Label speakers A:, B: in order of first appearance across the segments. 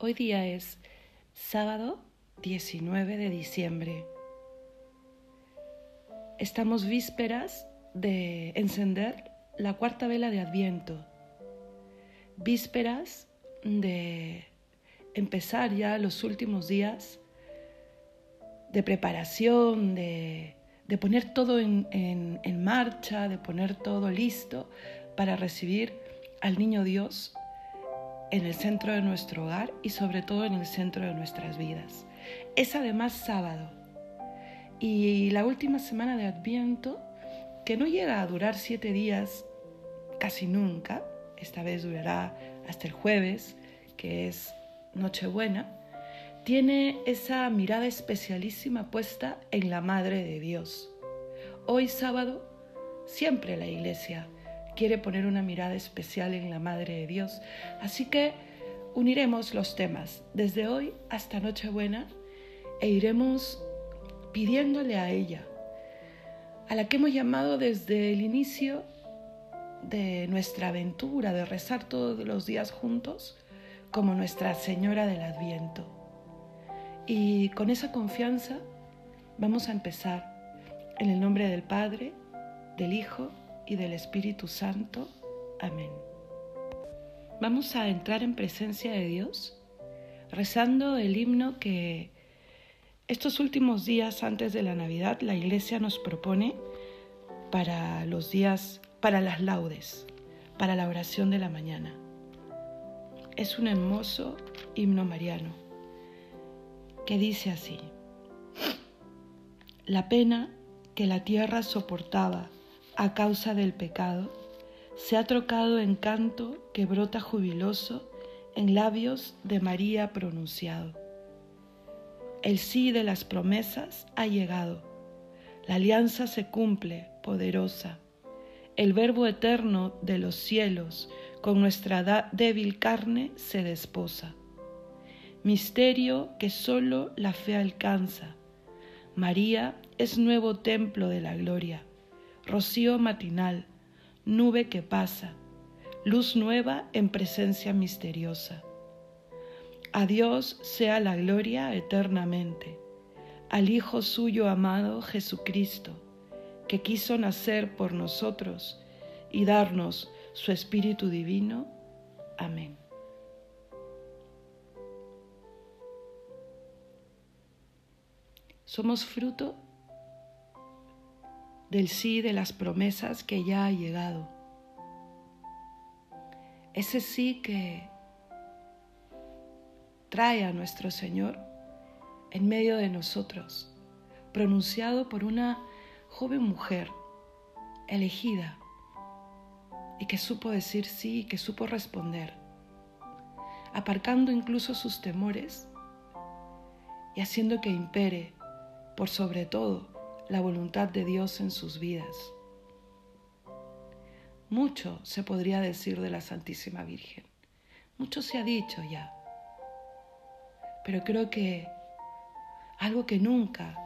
A: Hoy día es sábado 19 de diciembre. Estamos vísperas de encender la cuarta vela de Adviento. Vísperas de empezar ya los últimos días de preparación, de, poner todo en, en marcha, de poner todo listo para recibir al niño Dios en el centro de nuestro hogar y sobre todo en el centro de nuestras vidas. Es además sábado y la última semana de Adviento, que no llega a durar siete días casi nunca, esta vez durará hasta el jueves, que es Nochebuena, tiene esa mirada especialísima puesta en la Madre de Dios. Hoy sábado, siempre la Iglesia quiere poner una mirada especial en la Madre de Dios. Así que uniremos los temas desde hoy hasta Nochebuena e iremos pidiéndole a ella, a la que hemos llamado desde el inicio de nuestra aventura de rezar todos los días juntos como Nuestra Señora del Adviento. Y con esa confianza vamos a empezar en el nombre del Padre, del Hijo y del Espíritu Santo. Amén. Vamos a entrar en presencia de Dios rezando el himno que estos últimos días antes de la Navidad la Iglesia nos propone para los días, para las laudes, para la oración de la mañana. Es un hermoso himno mariano que dice así, la pena que la tierra soportaba a causa del pecado, se ha trocado en canto que brota jubiloso en labios de María pronunciado. El sí de las promesas ha llegado, la alianza se cumple poderosa, el verbo eterno de los cielos con nuestra débil carne se desposa. Misterio que solo la fe alcanza. María es nuevo templo de la gloria rocío matinal, nube que pasa, luz nueva en presencia misteriosa. A Dios sea la gloria eternamente, al Hijo suyo amado Jesucristo, que quiso nacer por nosotros y darnos su Espíritu Divino. Amén. Somos fruto del sí de las promesas que ya ha llegado. Ese sí que trae a nuestro Señor en medio de nosotros, pronunciado por una joven mujer elegida y que supo decir sí y que supo responder, aparcando incluso sus temores y haciendo que impere por sobre todo la voluntad de Dios en sus vidas. Mucho se podría decir de la Santísima Virgen, mucho se ha dicho ya, pero creo que algo que nunca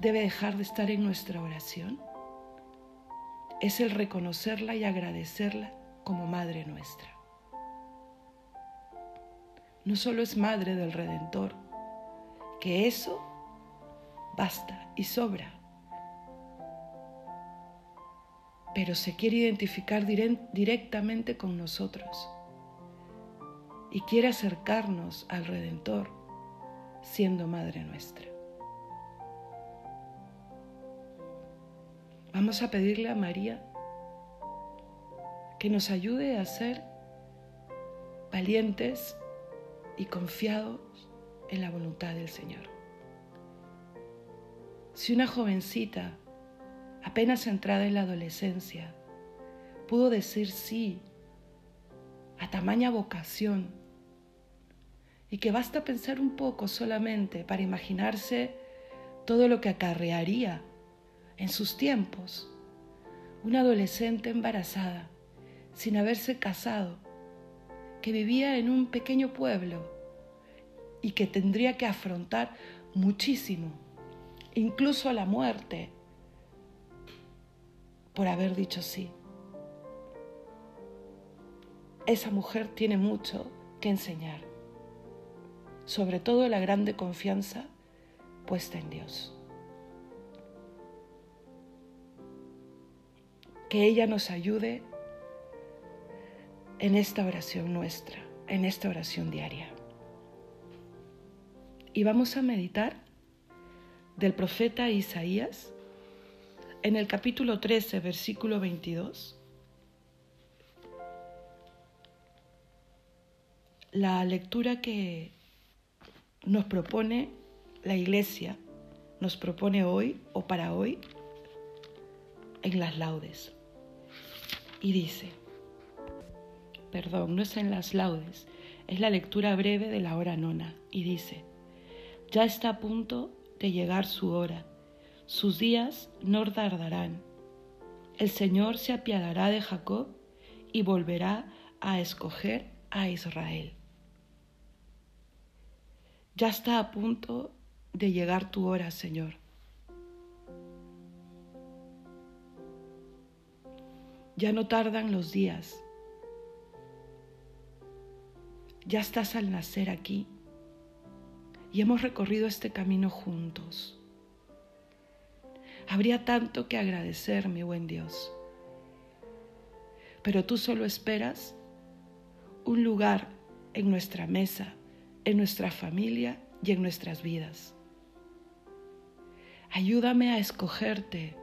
A: debe dejar de estar en nuestra oración es el reconocerla y agradecerla como Madre nuestra. No solo es Madre del Redentor, que eso basta y sobra pero se quiere identificar directamente con nosotros y quiere acercarnos al Redentor siendo Madre nuestra. Vamos a pedirle a María que nos ayude a ser valientes y confiados en la voluntad del Señor. Si una jovencita apenas entrada en la adolescencia, pudo decir sí a tamaña vocación. Y que basta pensar un poco solamente para imaginarse todo lo que acarrearía en sus tiempos una adolescente embarazada sin haberse casado, que vivía en un pequeño pueblo y que tendría que afrontar muchísimo, incluso la muerte, por haber dicho sí. Esa mujer tiene mucho que enseñar. sobre todo la grande confianza puesta en Dios. Que ella nos ayude en esta oración nuestra, en esta oración diaria. Y vamos a meditar del profeta Isaías en el capítulo 13, versículo 22. La lectura que nos propone la iglesia, nos propone hoy o para hoy en las laudes. Y dice, perdón, no es en las laudes, es la lectura breve de la hora nona, y dice, ya está a punto de llegar su hora, sus días no tardarán. El Señor se apiadará de Jacob y volverá a escoger a Israel. Ya está a punto de llegar tu hora, Señor. Ya no tardan los días. Ya estás al nacer aquí y hemos recorrido este camino juntos. Habría tanto que agradecer, mi buen Dios. Pero tú solo esperas un lugar en nuestra mesa, en nuestra familia y en nuestras vidas. Ayúdame a escogerte,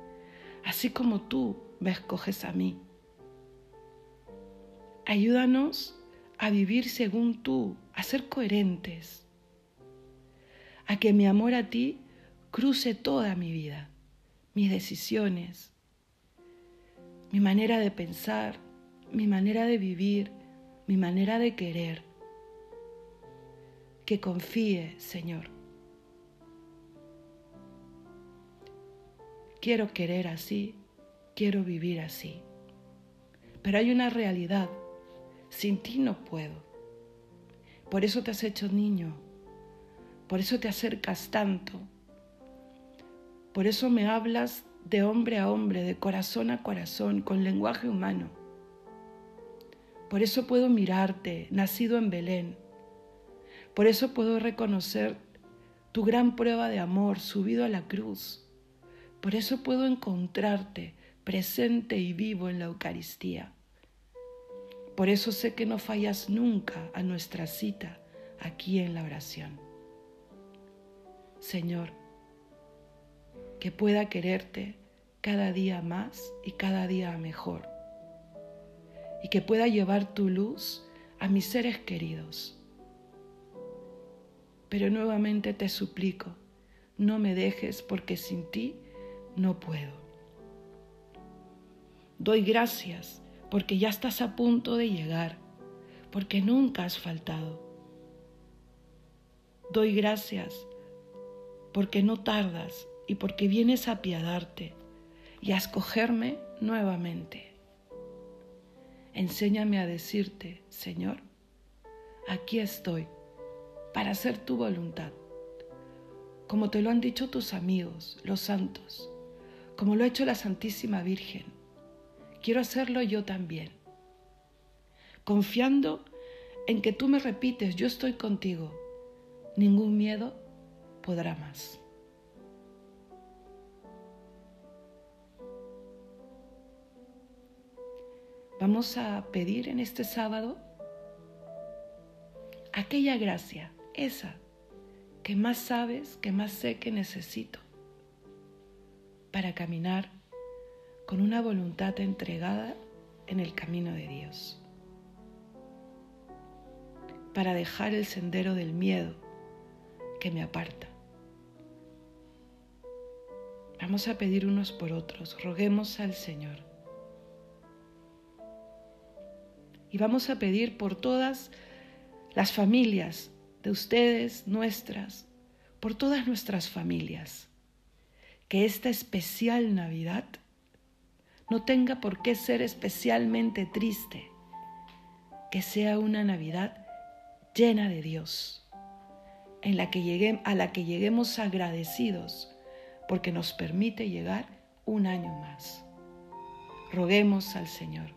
A: así como tú me escoges a mí. Ayúdanos a vivir según tú, a ser coherentes, a que mi amor a ti cruce toda mi vida, mis decisiones, mi manera de pensar, mi manera de vivir, mi manera de querer. Que confíe, Señor. Quiero querer así, quiero vivir así. Pero hay una realidad sin ti no puedo. Por eso te has hecho niño. Por eso te acercas tanto. Por eso me hablas de hombre a hombre, de corazón a corazón, con lenguaje humano. Por eso puedo mirarte, nacido en Belén. Por eso puedo reconocer tu gran prueba de amor subido a la cruz. Por eso puedo encontrarte presente y vivo en la Eucaristía. Por eso sé que no fallas nunca a nuestra cita aquí en la oración. Señor, que pueda quererte cada día más y cada día mejor. Y que pueda llevar tu luz a mis seres queridos. Pero nuevamente te suplico, no me dejes porque sin ti no puedo. Doy gracias porque ya estás a punto de llegar, porque nunca has faltado. Doy gracias porque no tardas y porque vienes a apiadarte y a escogerme nuevamente. Enséñame a decirte, Señor, aquí estoy para hacer tu voluntad, como te lo han dicho tus amigos, los santos, como lo ha hecho la Santísima Virgen quiero hacerlo yo también. Confiando en que tú me repites, yo estoy contigo, ningún miedo podrá más. Vamos a pedir en este sábado aquella gracia, esa que más sabes, que más sé que necesito para caminar con una voluntad entregada en el camino de Dios, para dejar el sendero del miedo que me aparta. Vamos a pedir unos por otros, roguemos al Señor. Y vamos a pedir por todas las familias de ustedes, nuestras, por todas nuestras familias, que esta especial Navidad no tenga por qué ser especialmente triste, que sea una Navidad llena de Dios, en la que a la que lleguemos agradecidos porque nos permite llegar un año más. Roguemos al Señor.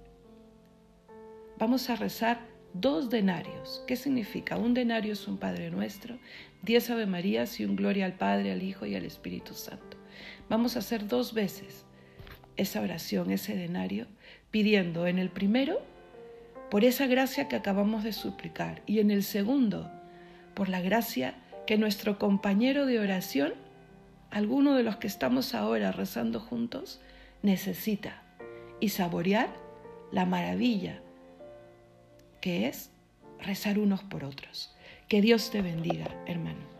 A: vamos a rezar dos denarios. ¿Qué significa? Un denario es un Padre Nuestro, diez Ave Marías y un Gloria al Padre, al Hijo y al Espíritu Santo. Vamos a hacer dos veces esa oración, ese denario, pidiendo en el primero por esa gracia que acabamos de suplicar y en el segundo por la gracia que nuestro compañero de oración, alguno de los que estamos ahora rezando juntos, necesita y saborear la maravilla que es rezar unos por otros. Que Dios te bendiga, hermano.